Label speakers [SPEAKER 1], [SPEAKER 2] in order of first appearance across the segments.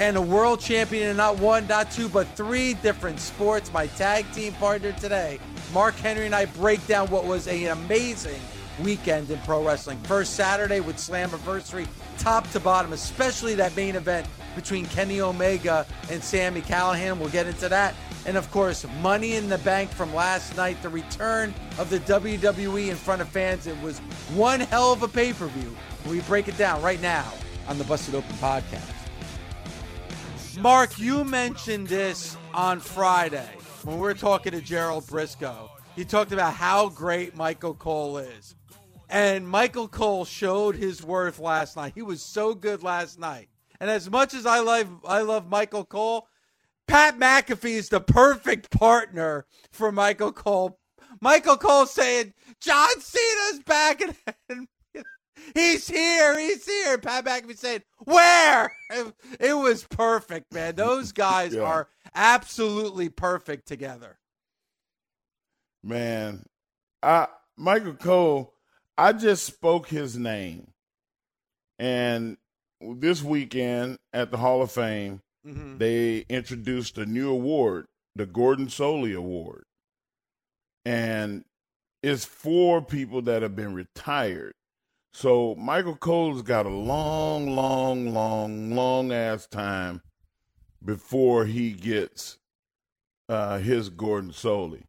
[SPEAKER 1] and a world champion in not one, not two, but three different sports. My tag team partner today, Mark Henry, and I break down what was an amazing weekend in pro wrestling. First Saturday with Slammiversary, top to bottom, especially that main event between Kenny Omega and Sami Callihan. We'll get into that. And of course, Money in the Bank from last night, the return of the WWE in front of fans. It was one hell of a pay per view. We break it down right now on the Busted Open podcast. Mark, you mentioned this on Friday when we were talking to Gerald Brisco. He talked about how great Michael Cole is. And Michael Cole showed his worth last night. He was so good last night. And as much as I love I love Michael Cole, Pat McAfee is the perfect partner for Michael Cole. Michael Cole saying, John Cena's back and, and he's here, he's here. Pat McAfee saying, Where? It, it was perfect, man. Those guys
[SPEAKER 2] Yeah.
[SPEAKER 1] are absolutely perfect together.
[SPEAKER 2] Man, I Michael Cole, I just spoke his name. And this weekend at the Hall of Fame,
[SPEAKER 1] Mhm.
[SPEAKER 2] they introduced a new award, the Gordon Solie Award. And it's for people that have been retired. So Michael Cole's got a long, long, long, long ass time before he gets uh, his Gordon Solie.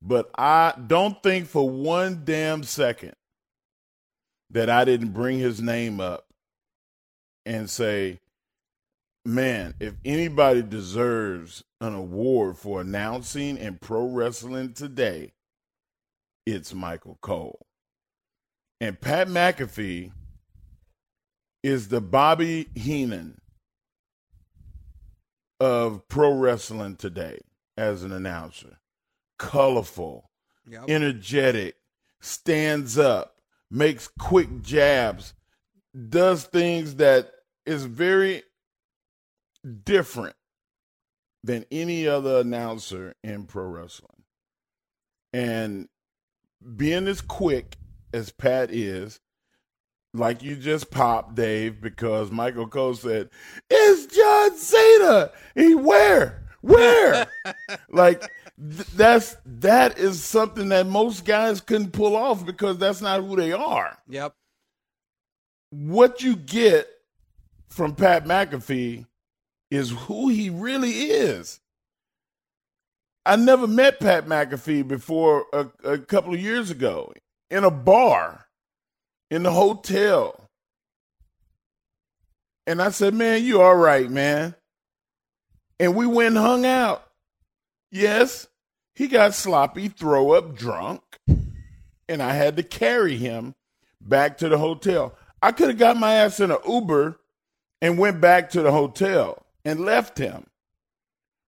[SPEAKER 2] But I don't think for one damn second that I didn't bring his name up and say, man, if anybody deserves an award for announcing in pro wrestling today, it's Michael Cole. And Pat McAfee is the Bobby Heenan of pro wrestling today as an announcer. Colorful,
[SPEAKER 1] Yep.
[SPEAKER 2] energetic, stands up, makes quick jabs, does things that is very different than any other announcer in pro wrestling. And being as quick as Pat is, like you just popped, Dave, because Michael Cole said, It's John Cena. He where? Where? like th- that's that is something that most guys couldn't pull off because that's not who they are.
[SPEAKER 1] Yep.
[SPEAKER 2] What you get from Pat McAfee is who he really is. I never met Pat McAfee before a, a couple of years ago in a bar in the hotel. And I said, Man, you all right, man. And we went and hung out. Yes, he got sloppy, throw up drunk, and I had to carry him back to the hotel. I could have got my ass in an Uber and went back to the hotel and left him.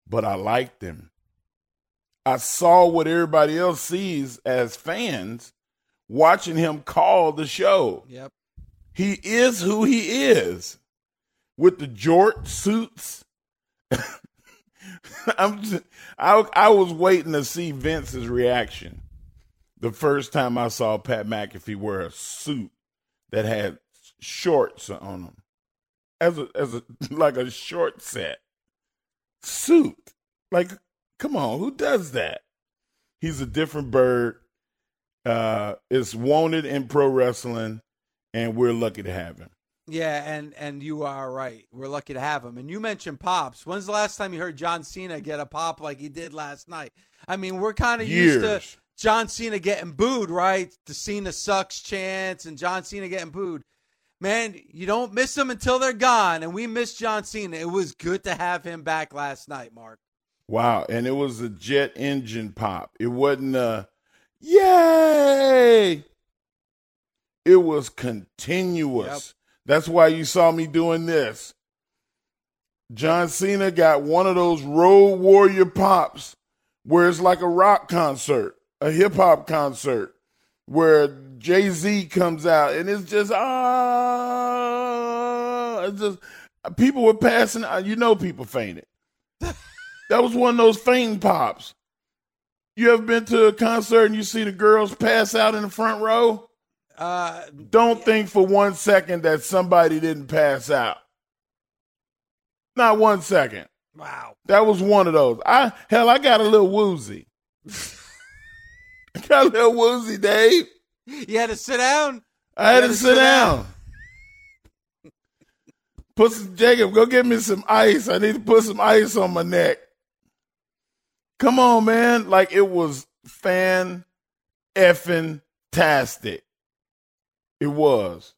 [SPEAKER 2] But I liked him. I saw what everybody else sees as fans watching him call the show.
[SPEAKER 1] Yep.
[SPEAKER 2] He is who he is with the jort suits I'm just, I I was waiting to see Vince's reaction the first time I saw Pat McAfee wear a suit that had shorts on them as a as a like a short set suit. Like, come on, who does that? He's a different bird. Uh, is wanted in pro wrestling, and we're lucky to have him.
[SPEAKER 1] Yeah, and and you are right. We're lucky to have him. And you mentioned pops. When's the last time you heard John Cena get a pop like he did last night? I mean, we're kind of used to John Cena getting booed, right? The Cena sucks chance and John Cena getting booed. Man, you don't miss them until they're gone, and we miss John Cena. It was good to have him back last night, Mark.
[SPEAKER 2] Wow, and it was a jet engine pop. It wasn't a yay. It was continuous. Yep. That's why you saw me doing this. John Cena got one of those road warrior pops where it's like a rock concert, a hip hop concert, where Jay Z comes out and it's just ah, it's just people were passing. You know, people fainted. that was one of those faint pops. You ever been to a concert and you see the girls pass out in the front row? Uh, Don't yeah. think for one second that somebody didn't pass out. Not one second.
[SPEAKER 1] Wow.
[SPEAKER 2] That was one of those. I hell, I got a little woozy. I got a little woozy, Dave.
[SPEAKER 1] You had to sit down.
[SPEAKER 2] I had, had to, sit, sit down. down. Put some Jacob, go get me some ice. I need to put some ice on my neck. Come on, man. Like it was fan effing tastic. It was.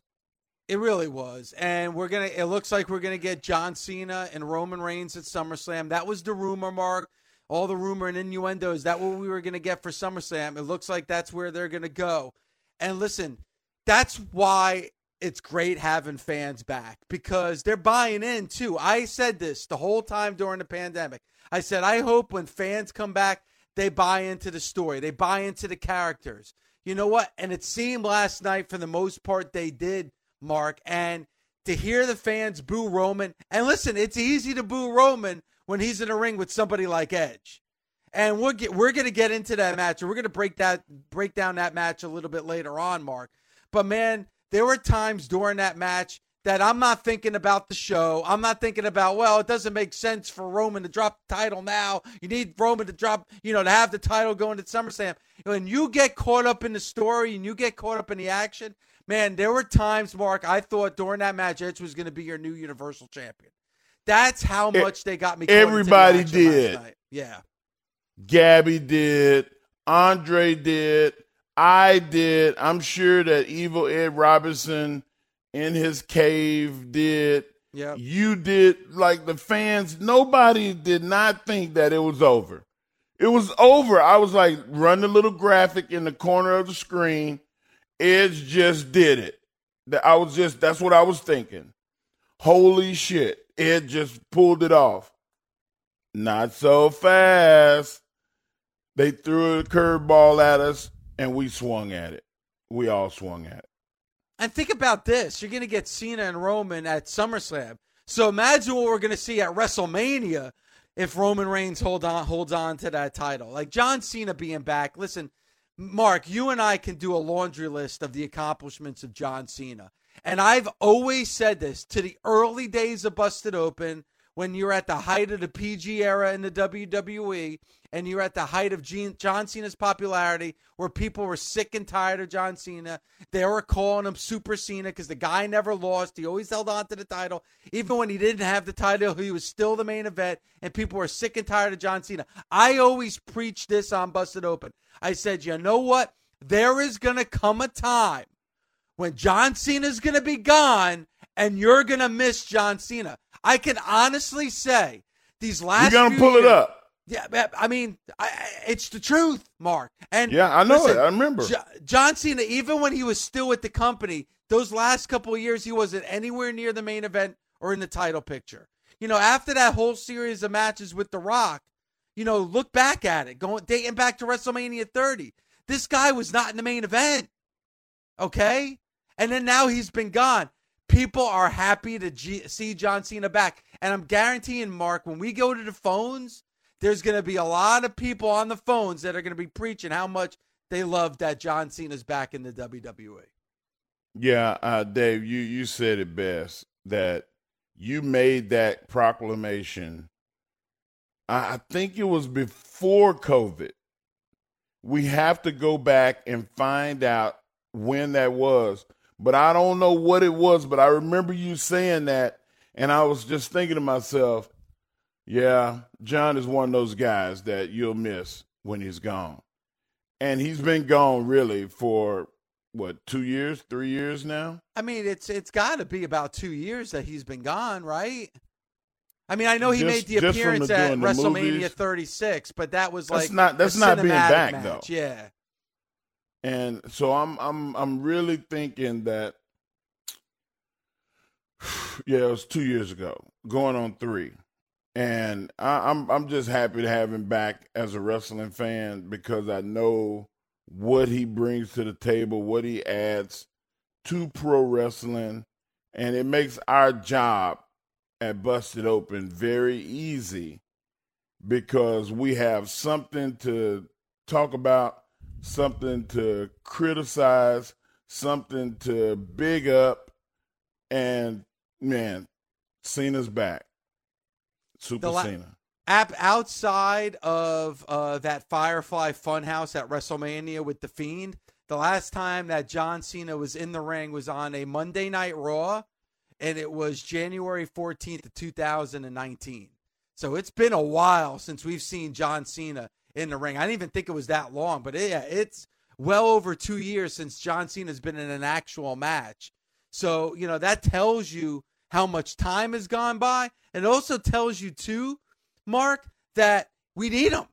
[SPEAKER 1] It really was. And we're gonna it looks like we're gonna get John Cena and Roman Reigns at SummerSlam. That was the rumor, Mark. All the rumor and innuendo. Is that what we were gonna get for SummerSlam? It looks like that's where they're gonna go. And listen, that's why it's great having fans back because they're buying in too. I said this the whole time during the pandemic. I said, I hope when fans come back, they buy into the story, they buy into the characters. You know what? And it seemed last night, for the most part, they did, Mark. And to hear the fans boo Roman, and listen, it's easy to boo Roman when he's in a ring with somebody like Edge. And we'll get, we're going to get into that match, and we're going to break that break down that match a little bit later on, Mark. But man, there were times during that match that I'm not thinking about the show. I'm not thinking about, well, it doesn't make sense for Roman to drop the title now. You need Roman to drop, you know, to have the title going to SummerSlam. When you get caught up in the story and you get caught up in the action, man, there were times, Mark, I thought during that match, Edge was going to be your new Universal Champion. That's how much they got me.
[SPEAKER 2] Everybody did.
[SPEAKER 1] Yeah.
[SPEAKER 2] Gabby did. Andre did. I did. I'm sure that Evil Ed Robinson in his cave did.
[SPEAKER 1] Yeah.
[SPEAKER 2] You did. Like the fans, nobody did not think that it was over. It was over. I was like, run the little graphic in the corner of the screen. Edge just did it. I was just, that's what I was thinking. Holy shit. Ed just pulled it off. Not so fast. They threw a curveball at us and we swung at it. We all swung at it.
[SPEAKER 1] And think about this: you're going to get Cena and Roman at SummerSlam. So imagine what we're going to see at WrestleMania if Roman Reigns hold on holds on to that title. Like John Cena being back. Listen, Mark, you and I can do a laundry list of the accomplishments of John Cena. And I've always said this to the early days of Busted Open when you're at the height of the PG era in the WWE and you're at the height of Gene, John Cena's popularity, where people were sick and tired of John Cena. They were calling him Super Cena because the guy never lost. He always held on to the title. Even when he didn't have the title, he was still the main event, and people were sick and tired of John Cena. I always preach this on Busted Open. I said, you know what? There is going to come a time when John Cena is going to be gone and you're going to miss John Cena. I can honestly say these last
[SPEAKER 2] You're going to pull
[SPEAKER 1] years,
[SPEAKER 2] it up.
[SPEAKER 1] Yeah, I mean, I, it's the truth, Mark. And
[SPEAKER 2] yeah, I know listen, it. I remember
[SPEAKER 1] John Cena. Even when he was still with the company, those last couple of years, he wasn't anywhere near the main event or in the title picture. You know, after that whole series of matches with The Rock, you know, look back at it, going dating back to WrestleMania 30. This guy was not in the main event. Okay, and then now he's been gone. People are happy to G- see John Cena back, and I'm guaranteeing, Mark, when we go to the phones there's going to be a lot of people on the phones that are going to be preaching how much they love that John Cena's back in the WWE.
[SPEAKER 2] Yeah, uh, Dave, you you said it best that you made that proclamation. I, I think it was before COVID. We have to go back and find out when that was, but I don't know what it was. But I remember you saying that, and I was just thinking to myself, yeah, John is one of those guys that you'll miss when he's gone. And he's been gone really for what, two years, three years now?
[SPEAKER 1] I mean, it's it's got to be about two years that he's been gone, right? I mean, I know he
[SPEAKER 2] Just-
[SPEAKER 1] made the appearance
[SPEAKER 2] the-
[SPEAKER 1] at WrestleMania
[SPEAKER 2] movies.
[SPEAKER 1] 36, but that was like That's
[SPEAKER 2] not- that's not being back,
[SPEAKER 1] match.
[SPEAKER 2] though.
[SPEAKER 1] Yeah,
[SPEAKER 2] And so I'm I'm I'm really thinking that yeah, it was two years ago, going on three. And I, I'm I'm just happy to have him back as a wrestling fan because I know what he brings to the table, what he adds to pro wrestling, and it makes our job at Busted Open very easy because we have something to talk about, something to criticize, something to big up, and man, Cena's back. Super
[SPEAKER 1] la-
[SPEAKER 2] Cena.
[SPEAKER 1] App outside of uh, that Firefly Funhouse at WrestleMania with the Fiend, the last time that John Cena was in the ring was on a Monday Night Raw, and it was January 14th of 2019. So it's been a while since we've seen John Cena in the ring. I didn't even think it was that long, but yeah, it's well over two years since John Cena's been in an actual match. So, you know, that tells you how much time has gone by. It also tells you, too, Mark, that we need him.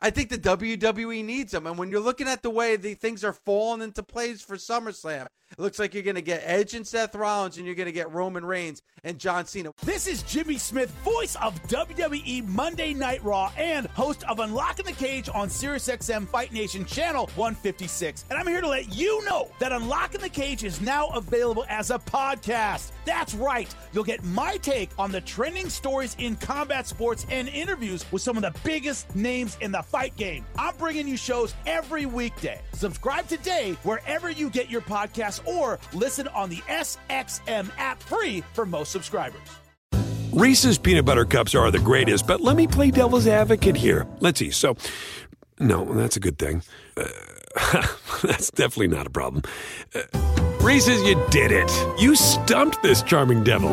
[SPEAKER 1] I think the WWE needs him. And when you're looking at the way the things are falling into place for SummerSlam, it looks like you're going to get Edge and Seth Rollins, and you're going to get Roman Reigns and John Cena.
[SPEAKER 3] This is Jimmy Smith, voice of WWE Monday Night Raw and host of Unlocking the Cage on SiriusXM Fight Nation Channel 156. And I'm here to let you know that Unlocking the Cage is now available as a podcast. That's right. You'll get my take on the trending stories in combat sports and interviews with some of the biggest names in the fight game. I'm bringing you shows every weekday. Subscribe today wherever you get your podcasts or listen on the SXM app free for most subscribers.
[SPEAKER 4] Reese's peanut butter cups are the greatest, but let me play devil's advocate here. Let's see. So, no, that's a good thing. Uh, that's definitely not a problem. Uh, Reese's, you did it. You stumped this charming devil.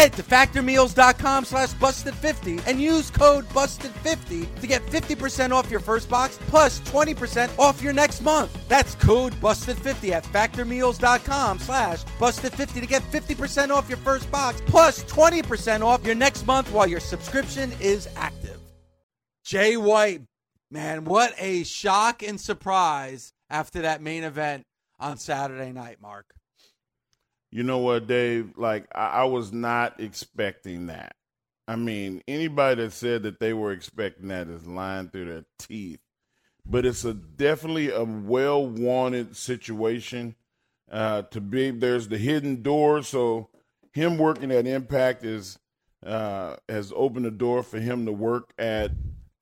[SPEAKER 1] Head to factormeals.com slash busted50 and use code busted50 to get 50% off your first box plus 20% off your next month. That's code busted50 at factormeals.com slash busted50 to get 50% off your first box plus 20% off your next month while your subscription is active. Jay White Man, what a shock and surprise after that main event on Saturday night, Mark.
[SPEAKER 2] You know what, Dave? Like, I, I was not expecting that. I mean, anybody that said that they were expecting that is lying through their teeth. But it's a definitely a well wanted situation. Uh, to be there's the hidden door, so him working at Impact is uh, has opened the door for him to work at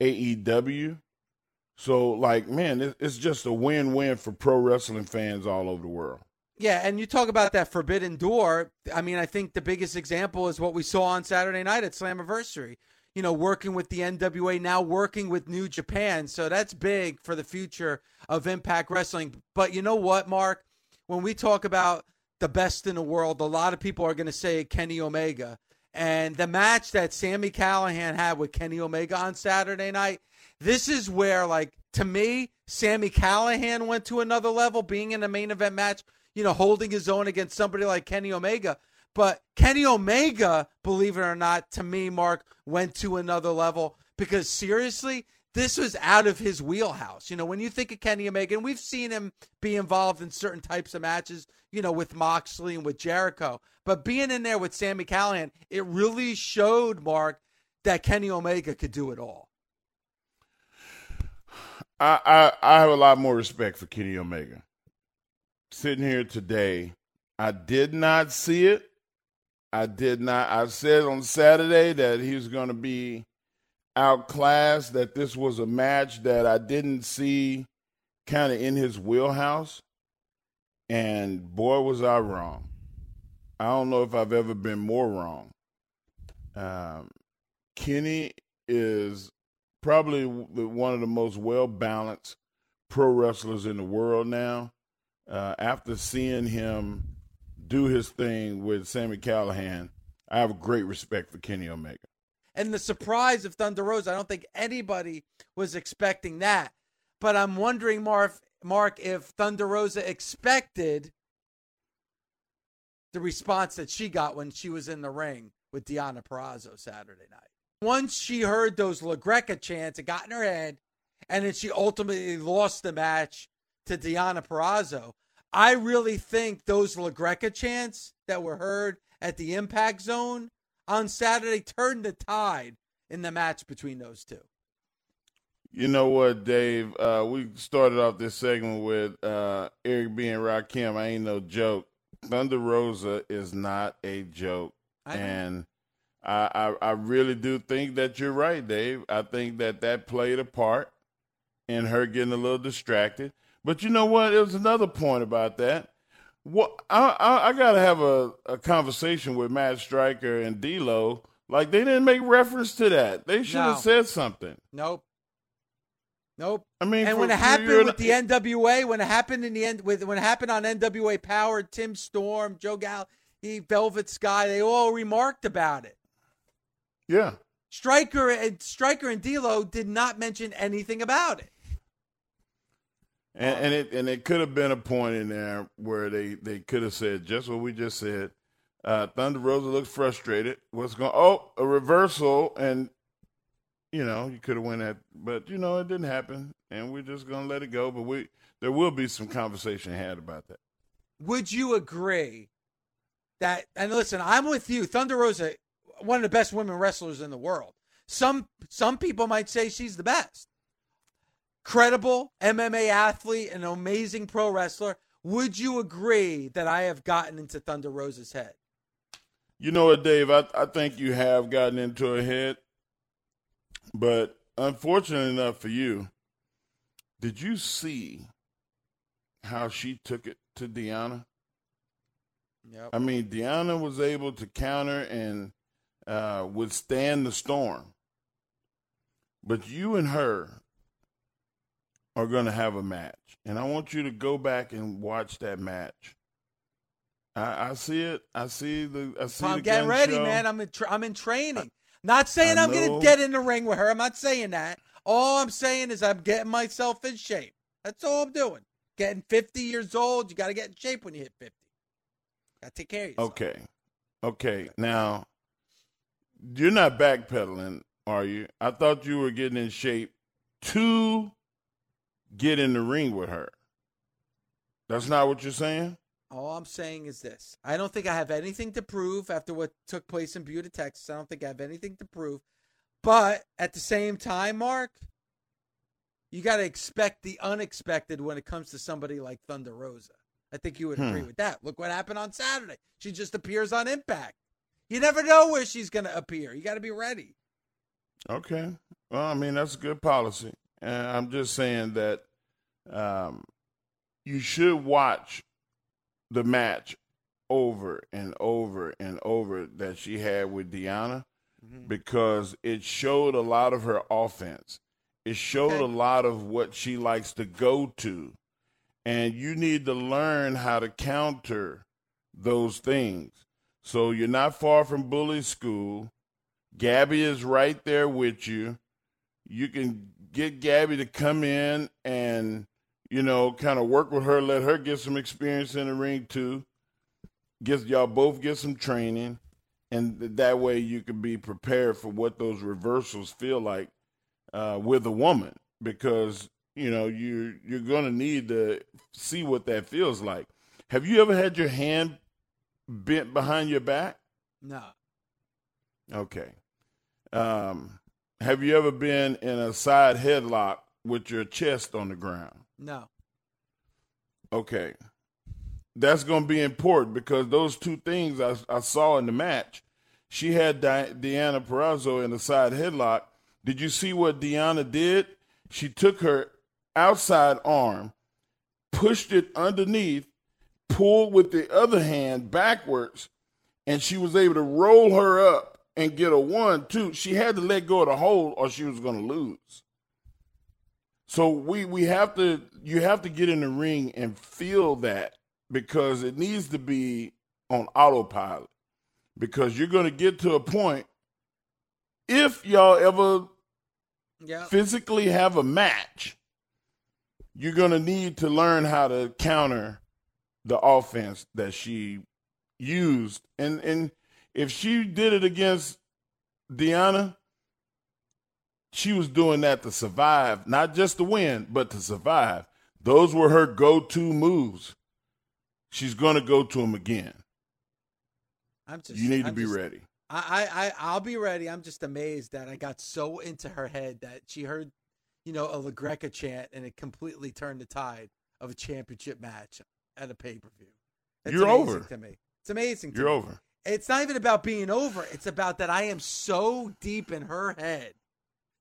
[SPEAKER 2] AEW. So, like, man, it's just a win win for pro wrestling fans all over the world.
[SPEAKER 1] Yeah, and you talk about that forbidden door. I mean, I think the biggest example is what we saw on Saturday night at Slammiversary. You know, working with the NWA, now working with New Japan. So that's big for the future of Impact Wrestling. But you know what, Mark? When we talk about the best in the world, a lot of people are going to say Kenny Omega. And the match that Sami Callihan had with Kenny Omega on Saturday night, this is where, like, to me, Sami Callihan went to another level being in a main event match you know, holding his own against somebody like Kenny Omega. But Kenny Omega, believe it or not, to me, Mark, went to another level because seriously, this was out of his wheelhouse. You know, when you think of Kenny Omega, and we've seen him be involved in certain types of matches, you know, with Moxley and with Jericho, but being in there with Sami Callihan, it really showed Mark that Kenny Omega could do it all.
[SPEAKER 2] I, I, I have a lot more respect for Kenny Omega sitting here today, I did not see it. I did not. I said on Saturday that he was going to be outclassed, that this was a match that I didn't see kind of in his wheelhouse. And boy, was I wrong. I don't know if I've ever been more wrong. Um, Kenny is probably one of the most well balanced pro wrestlers in the world now uh, after seeing him do his thing with Sami Callihan, I have great respect for Kenny Omega.
[SPEAKER 1] And the surprise of Thunder Rosa, I don't think anybody was expecting that. But I'm wondering, Mark, Mark, if Thunder Rosa expected the response that she got when she was in the ring with Deonna Purrazzo Saturday night. Once she heard those LaGreca chants, it got in her head, and then she ultimately lost the match to Deonna Purrazzo. I really think those LaGreca chants that were heard at the impact zone on Saturday turned the tide in the match between those two.
[SPEAKER 2] You know what, Dave? Uh, we started off this segment with uh, Eric B. and Rakim. I ain't no joke. Thunder Rosa is not a joke. I and I, I, I really do think that you're right, Dave. I think that that played a part in her getting a little distracted. But you know what? There was another point about that. What I I, I got to have a, a conversation with Matt Striker and D'Lo. Like they didn't make reference to that. They should no. have said something.
[SPEAKER 1] Nope. Nope.
[SPEAKER 2] I mean,
[SPEAKER 1] and
[SPEAKER 2] for,
[SPEAKER 1] when it happened with the NWA, when it happened in the end, with when it happened on NWA Power, Tim Storm, Joe Gal, he Velvet Sky, they all remarked about it.
[SPEAKER 2] Yeah.
[SPEAKER 1] Striker and Striker and D'Lo did not mention anything about it.
[SPEAKER 2] And, and it and it could have been a point in there where they, they could have said just what we just said. Uh, Thunder Rosa looks frustrated. What's going? Oh, a reversal, and you know you could have went at, but you know it didn't happen, and we're just gonna let it go. But we there will be some conversation had about that.
[SPEAKER 1] Would you agree that? And listen, I'm with you. Thunder Rosa, one of the best women wrestlers in the world. Some some people might say she's the best credible MMA athlete, an amazing pro wrestler. Would you agree that I have gotten into Thunder Rosa's head?
[SPEAKER 2] You know what, Dave? I, I think you have gotten into her head. But unfortunately enough for you, did you see how she took it to Deonna?
[SPEAKER 1] Yep.
[SPEAKER 2] I mean, Deonna was able to counter and uh, withstand the storm. But you and her are going to have a match, and I want you to go back and watch that match. I, I see it. I see the. I see.
[SPEAKER 1] I'm getting ready,
[SPEAKER 2] show.
[SPEAKER 1] man. I'm in. Tra- I'm in training. Not saying I am going to get in the ring with her. I'm not saying that. All I'm saying is I'm getting myself in shape. That's all I'm doing. Getting 50 years old, you got to get in shape when you hit 50. Got to take care of yourself.
[SPEAKER 2] Okay. Okay. Now, you're not backpedaling, are you? I thought you were getting in shape to get in the ring with her. That's not what you're saying?
[SPEAKER 1] All I'm saying is this. I don't think I have anything to prove after what took place in Buda, Texas. I don't think I have anything to prove. But at the same time, Mark, you got to expect the unexpected when it comes to somebody like Thunder Rosa. I think you would agree
[SPEAKER 2] Hmm.
[SPEAKER 1] with that. Look what happened on Saturday. She just appears on Impact. You never know where she's going to appear. You got to be ready.
[SPEAKER 2] Okay. Well, I mean, that's a good policy. And I'm just saying that um, you should watch the match over and over and over that she had with Deonna because it showed a lot of her offense. It showed
[SPEAKER 1] Okay.
[SPEAKER 2] a lot of what she likes to go to. And you need to learn how to counter those things. So you're not far from bully school. Gabby is right there with you. You can get Gabby to come in and, you know, kind of work with her, let her get some experience in the ring too. Get y'all both get some training, and th- that way you can be prepared for what those reversals feel like uh, with a woman, because you know you you're gonna need to see what that feels like. Have you ever had your hand bent behind your back?
[SPEAKER 1] No.
[SPEAKER 2] Okay. Um, have you ever been in a side headlock with your chest on the ground?
[SPEAKER 1] No.
[SPEAKER 2] Okay. That's going to be important because those two things I, I saw in the match. She had Di- Deonna Purrazzo in a side headlock. Did you see what Deonna did? She took her outside arm, pushed it underneath, pulled with the other hand backwards, and she was able to roll her up and get a one, two. She had to let go of the hold or she was going to lose. So we we have to you have to get in the ring and feel that because it needs to be on autopilot because you're going to get to a point if y'all ever
[SPEAKER 1] Yeah.
[SPEAKER 2] physically have a match you're going to need to learn how to counter the offense that she used and and if she did it against Deonna she was doing that to survive, not just to win, but to survive. Those were her go-to moves. She's going to go to them again.
[SPEAKER 1] I'm just
[SPEAKER 2] You need to
[SPEAKER 1] I'm
[SPEAKER 2] be
[SPEAKER 1] just-
[SPEAKER 2] ready.
[SPEAKER 1] I, I, I'll be ready. I'm just amazed that I got so into her head that she heard, you know, a La Greca chant and it completely turned the tide of a championship match at a pay per view.
[SPEAKER 2] You're over.
[SPEAKER 1] to me. It's amazing. To
[SPEAKER 2] You're
[SPEAKER 1] me.
[SPEAKER 2] over.
[SPEAKER 1] It's not even about being over. It's about that I am so deep in her head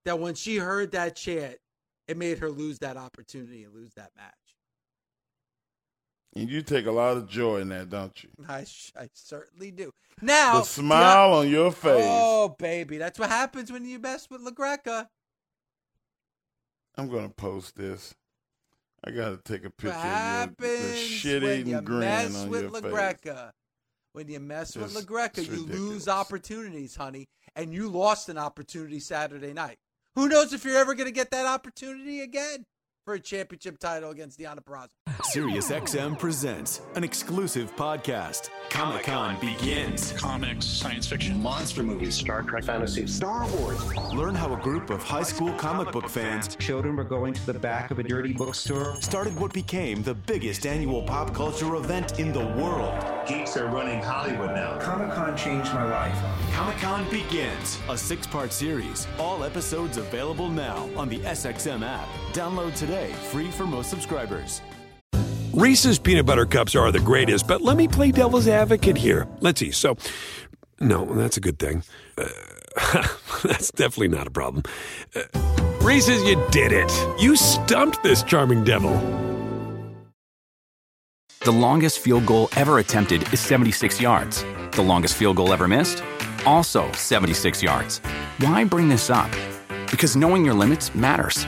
[SPEAKER 1] that when she heard that chant, it made her lose that opportunity and lose that match.
[SPEAKER 2] And you take a lot of joy in that, don't you?
[SPEAKER 1] I, I certainly do. Now,
[SPEAKER 2] The smile on your face.
[SPEAKER 1] Oh, baby, that's what happens when you mess with La Greca.
[SPEAKER 2] I'm going to post this. I got to take a picture
[SPEAKER 1] What
[SPEAKER 2] of your,
[SPEAKER 1] happens
[SPEAKER 2] the shit
[SPEAKER 1] when
[SPEAKER 2] eating
[SPEAKER 1] you
[SPEAKER 2] grin
[SPEAKER 1] mess
[SPEAKER 2] on
[SPEAKER 1] with
[SPEAKER 2] your
[SPEAKER 1] La
[SPEAKER 2] face.
[SPEAKER 1] When you mess with
[SPEAKER 2] it's
[SPEAKER 1] you lose opportunities, honey. And you lost an opportunity Saturday night. Who knows if you're ever going to get that opportunity again for a championship title against Deonna Purrazzo?
[SPEAKER 5] SiriusXM presents an exclusive podcast. Comic Con begins.
[SPEAKER 6] comics, science fiction.
[SPEAKER 7] monster movies, Star Trek, fantasy, Star Wars.
[SPEAKER 5] Learn how a group of high school comic book fans
[SPEAKER 8] Children were going to the back of a dirty bookstore.
[SPEAKER 5] started what became the biggest annual pop culture event in the world.
[SPEAKER 7] Geeks are running Hollywood now.
[SPEAKER 8] Comic Con changed my life.
[SPEAKER 5] Comic Con begins, a six part series. All episodes available now on the SXM app. Download today, free for most subscribers.
[SPEAKER 4] Reese's peanut butter cups are the greatest, but let me play devil's advocate here. Let's see. So, no, that's a good thing. Uh, that's definitely not a problem. Uh, Reese's, you did it. You stumped this charming devil.
[SPEAKER 9] The longest field goal ever attempted is 76 yards. The longest field goal ever missed? Also 76 yards. Why bring this up? Because knowing your limits matters,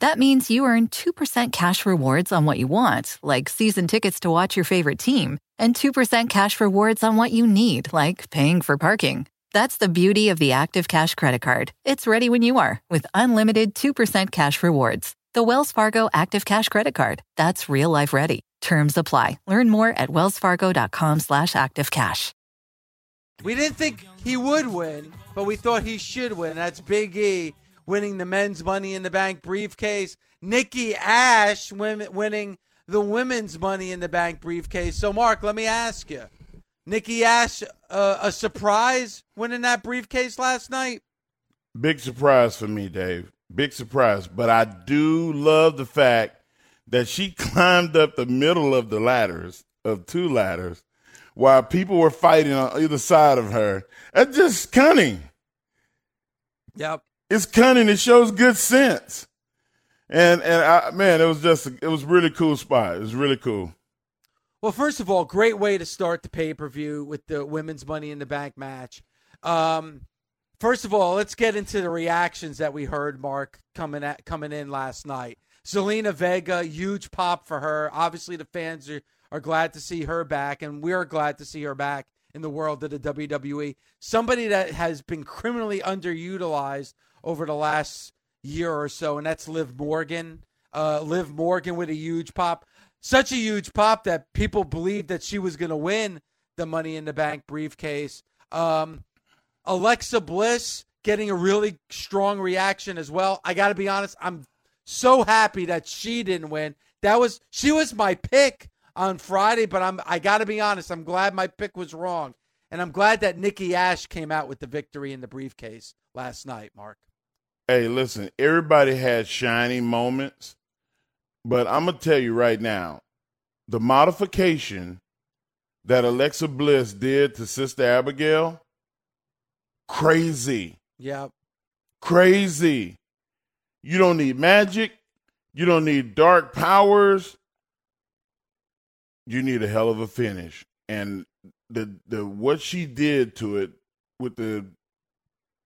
[SPEAKER 10] That means you earn 2% cash rewards on what you want, like season tickets to watch your favorite team, and 2% cash rewards on what you need, like paying for parking. That's the beauty of the Active Cash credit card. It's ready when you are with unlimited 2% cash rewards. The Wells Fargo Active Cash credit card. That's real life ready. Terms apply. Learn more at wellsfargo.com slash activecash.
[SPEAKER 1] We didn't think he would win, but we thought he should win. That's Big E winning the men's Money in the Bank briefcase. Nikki Ash win- winning the women's Money in the Bank briefcase. So, Mark, let me ask you. Nikki Ash, uh, a surprise winning that briefcase last night?
[SPEAKER 2] Big surprise for me, Dave. Big surprise. But I do love the fact that she climbed up the middle of the ladders, of two ladders, while people were fighting on either side of her. That's just cunning.
[SPEAKER 1] Yep.
[SPEAKER 2] It's cunning. It shows good sense. And and I, man, it was just it was really cool spot. It was really cool.
[SPEAKER 1] Well, first of all, great way to start the pay per view with the women's Money in the Bank match. Um, first of all, let's get into the reactions that we heard, Mark, coming at coming in last night. Zelina Vega, huge pop for her. Obviously, the fans are, are glad to see her back, and we're glad to see her back in the world of the WWE. Somebody that has been criminally underutilized over the last year or so, and that's Liv Morgan. Uh, Liv Morgan with a huge pop. Such a huge pop that people believed that she was going to win the Money in the Bank briefcase. Um, Alexa Bliss getting a really strong reaction as well. I got to be honest, I'm so happy that she didn't win. That was she was my pick on Friday, but I'm I got to be honest, I'm glad my pick was wrong. And I'm glad that Nikki Ash came out with the victory in the briefcase last night, Mark.
[SPEAKER 2] Hey, listen, everybody has shiny moments, but I'm going to tell you right now the modification that Alexa Bliss did to Sister Abigail, crazy.
[SPEAKER 1] Yeah.
[SPEAKER 2] Crazy. You don't need magic. You don't need dark powers. You need a hell of a finish. And the the what she did to it with the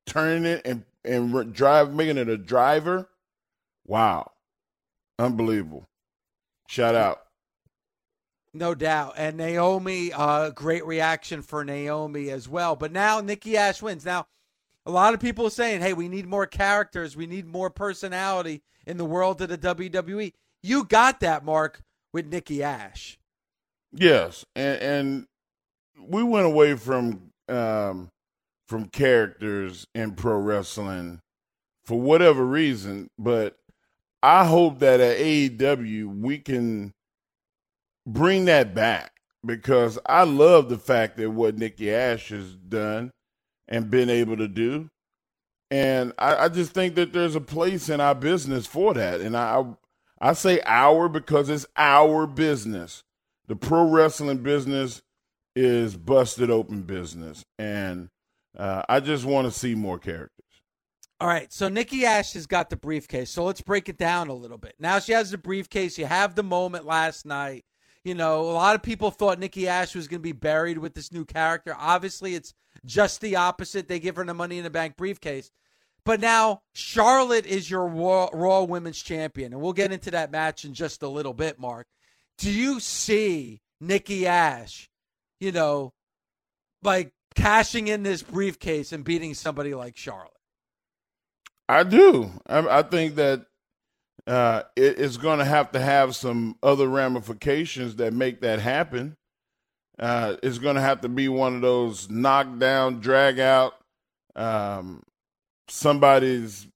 [SPEAKER 2] turning it and and drive making it a driver, wow, unbelievable! Shout out.
[SPEAKER 1] No doubt. And Naomi, uh, great reaction for Naomi as well. But now Nikki Ash wins. Now, a lot of people are saying, hey, we need more characters. We need more personality in the world of the WWE. You got that, Mark, with Nikki Ash.
[SPEAKER 2] Yes. And, and we went away from um, from characters in pro wrestling for whatever reason, but I hope that at AEW we can bring that back because I love the fact that what Nikki Ash has done and been able to do. And I, I just think that there's a place in our business for that. And I I say our because it's our business. The pro wrestling business is busted open business. And uh, I just want to see more characters.
[SPEAKER 1] All right, so Nikki Ash has got the briefcase. So let's break it down a little bit. Now she has the briefcase. You have the moment last night. You know, a lot of people thought Nikki Ash was going to be buried with this new character. Obviously, it's just the opposite. They give her the Money in the Bank briefcase. But now Charlotte is your Raw, Raw Women's Champion, and we'll get into that match in just a little bit, Mark. Do you see Nikki Ash, you know, like cashing in this briefcase and beating somebody like Charlotte?
[SPEAKER 2] I do. I, I think that uh, it, it's going to have to have some other ramifications that make that happen. Uh, it's going to have to be one of those knockdown, drag out. Um, somebody's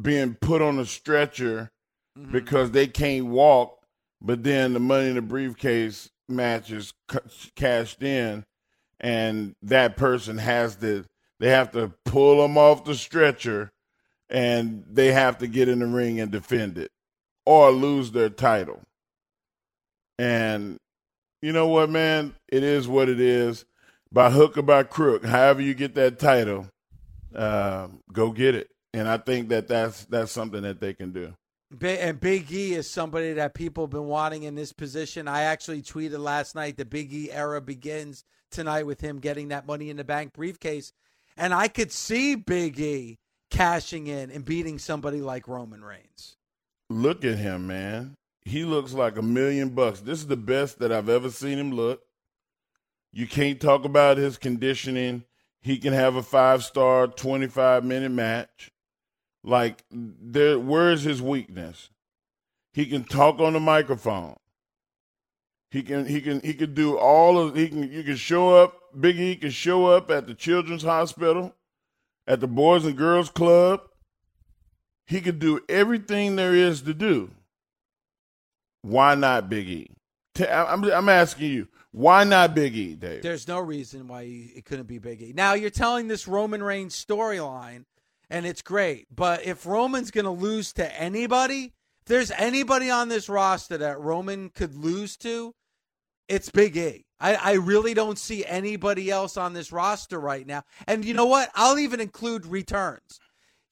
[SPEAKER 2] being put on a stretcher mm-hmm. because they can't walk, but then the money in the briefcase matches cashed in and that person has to they have to pull them off the stretcher and they have to get in the ring and defend it or lose their title. And you know what, man? It is what it is. By hook or by crook, however you get that title, uh, go get it. And I think that that's that's something that they can do.
[SPEAKER 1] And Big E is somebody that people have been wanting in this position. I actually tweeted last night the Big E era begins tonight with him getting that money in the bank briefcase. And I could see Big E cashing in and beating somebody like Roman Reigns.
[SPEAKER 2] look at him, man. He looks like a million bucks. This is the best that I've ever seen him look. You can't talk about his conditioning. He can have a five star, 25 minute match. Like, there, where's his weakness? He can talk on the microphone. He can he can he can do all of he can you can show up Big E can show up at the children's hospital, at the Boys and Girls Club. He could do everything there is to do. Why not Big E? I'm, I'm asking you, why not Big E, Dave?
[SPEAKER 1] There's no reason why it couldn't be Big E. Now you're telling this Roman Reigns storyline, and it's great. But if Roman's going to lose to anybody, if there's anybody on this roster that Roman could lose to, it's Big E. I, I really don't see anybody else on this roster right now. And you know what? I'll even include returns.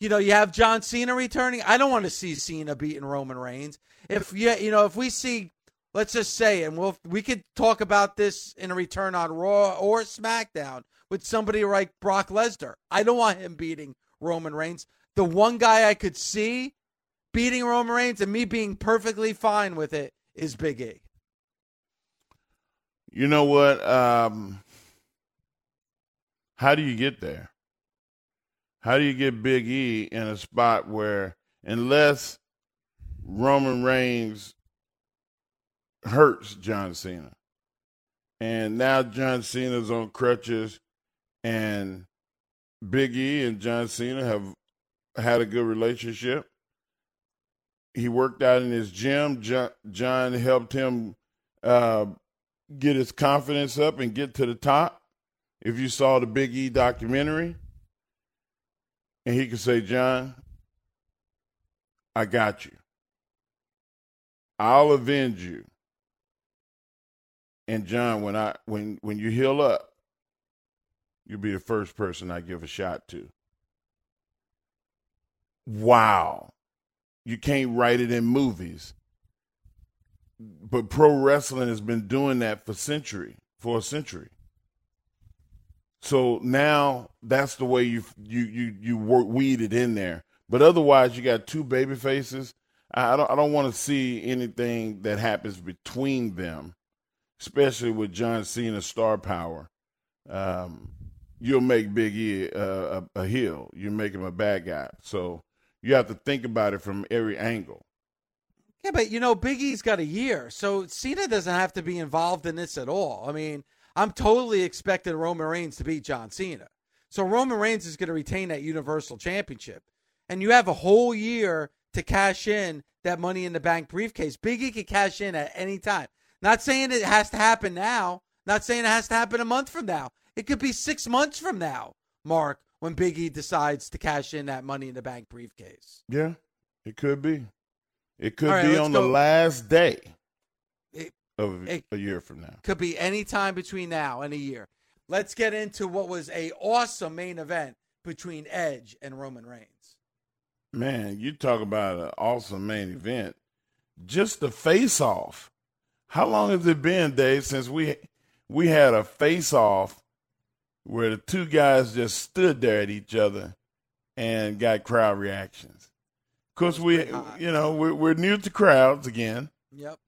[SPEAKER 1] You know, you have John Cena returning. I don't want to see Cena beating Roman Reigns. If you you know, if we see let's just say, and we'll we could talk about this in a return on Raw or SmackDown with somebody like Brock Lesnar. I don't want him beating Roman Reigns. The one guy I could see beating Roman Reigns and me being perfectly fine with it is Big E.
[SPEAKER 2] You know what? Um, how do you get there? How do you get Big E in a spot where, unless Roman Reigns hurts John Cena, and now John Cena's on crutches, and Big E and John Cena have had a good relationship. He worked out in his gym. John, helped him uh, get his confidence up and get to the top. If you saw the Big E documentary, and he could say, John, I got you. I'll avenge you. And John, when I when when you heal up, you'll be the first person I give a shot to. Wow. You can't write it in movies but pro wrestling has been doing that for century for a century. So now that's the way you you you you work weed it in there. But otherwise, you got two baby faces. I don't I don't want to see anything that happens between them, especially with John Cena's star power. Um, you'll make Big E a, a, a heel. You make him a bad guy. So you have to think about it from every angle.
[SPEAKER 1] Yeah, but you know, Big E's got a year, so Cena doesn't have to be involved in this at all. I mean, I'm totally expecting Roman Reigns to beat John Cena. So Roman Reigns is going to retain that Universal Championship. And you have a whole year to cash in that Money in the Bank briefcase. Biggie can cash in at any time. Not saying it has to happen now. Not saying it has to happen a month from now. It could be six months from now, Mark, when Big E decides to cash in that Money in the Bank briefcase.
[SPEAKER 2] Yeah, it could be. It could
[SPEAKER 1] right,
[SPEAKER 2] be on go. the last day
[SPEAKER 1] it,
[SPEAKER 2] of it a year from now.
[SPEAKER 1] Could be any time between now and a year. Let's get into what was a awesome main event between Edge and Roman Reigns.
[SPEAKER 2] Man, you talk about an awesome main event. Just the face off. How long has it been, Dave, since we we had a face off where the two guys just stood there at each other and got crowd reactions? Course, we you know we're, we're new to crowds again.
[SPEAKER 1] Yep.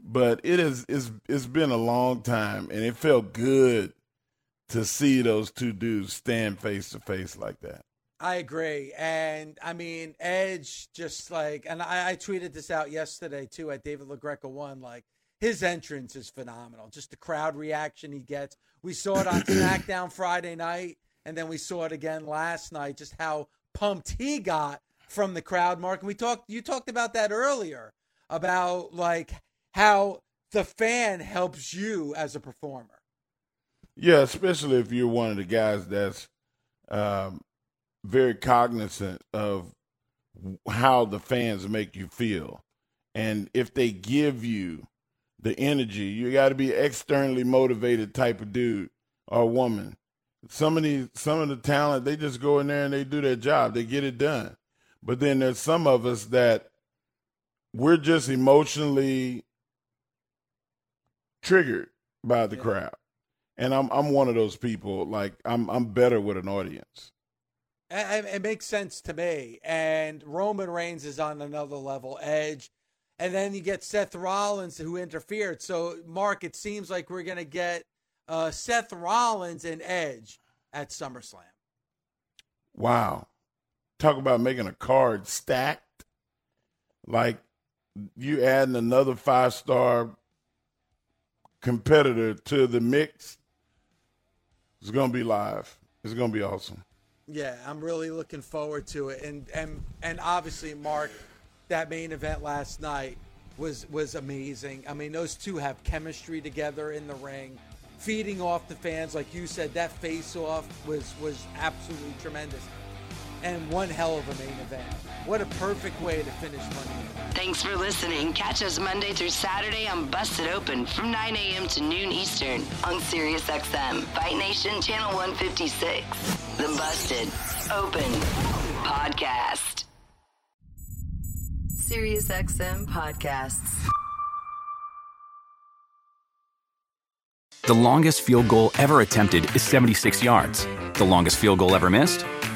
[SPEAKER 2] But it is it's it's been a long time, and it felt good to see those two dudes stand face to face like that.
[SPEAKER 1] I agree, and I mean Edge just like, and I, I tweeted this out yesterday too at David LaGreca one like his entrance is phenomenal. Just the crowd reaction he gets. We saw it on SmackDown Friday night, and then we saw it again last night. Just how pumped he got from the crowd, Mark. And we talked, you talked about that earlier about like how the fan helps you as a performer.
[SPEAKER 2] Yeah, especially if you're one of the guys that's um, very cognizant of how the fans make you feel. And if they give you the energy, you got to be externally motivated type of dude or woman. Some of these, some of the talent, they just go in there and they do their job. They get it done. But then there's some of us that we're just emotionally triggered by the yeah. crowd. And I'm I'm one of those people like I'm I'm better with an audience.
[SPEAKER 1] It, it makes sense to me. And Roman Reigns is on another level. Edge. And then you get Seth Rollins who interfered. So, Mark, it seems like we're going to get uh, Seth Rollins and Edge at SummerSlam.
[SPEAKER 2] Wow. Talk about making a card stacked. Like you adding another five star competitor to the mix. It's gonna be live. It's gonna be awesome.
[SPEAKER 1] Yeah, I'm really looking forward to it. And and and obviously, Mark, that main event last night was was amazing. I mean, those two have chemistry together in the ring, feeding off the fans, like you said. That face off was was absolutely tremendous and one hell of a main event. What a perfect way to finish Monday
[SPEAKER 11] Thanks for listening. Catch us Monday through Saturday on Busted Open from 9 a.m. to noon Eastern on Sirius XM, Fight Nation Channel 156. The Busted Open Podcast. Sirius XM Podcasts.
[SPEAKER 9] The longest field goal ever attempted is 76 yards. The longest field goal ever missed?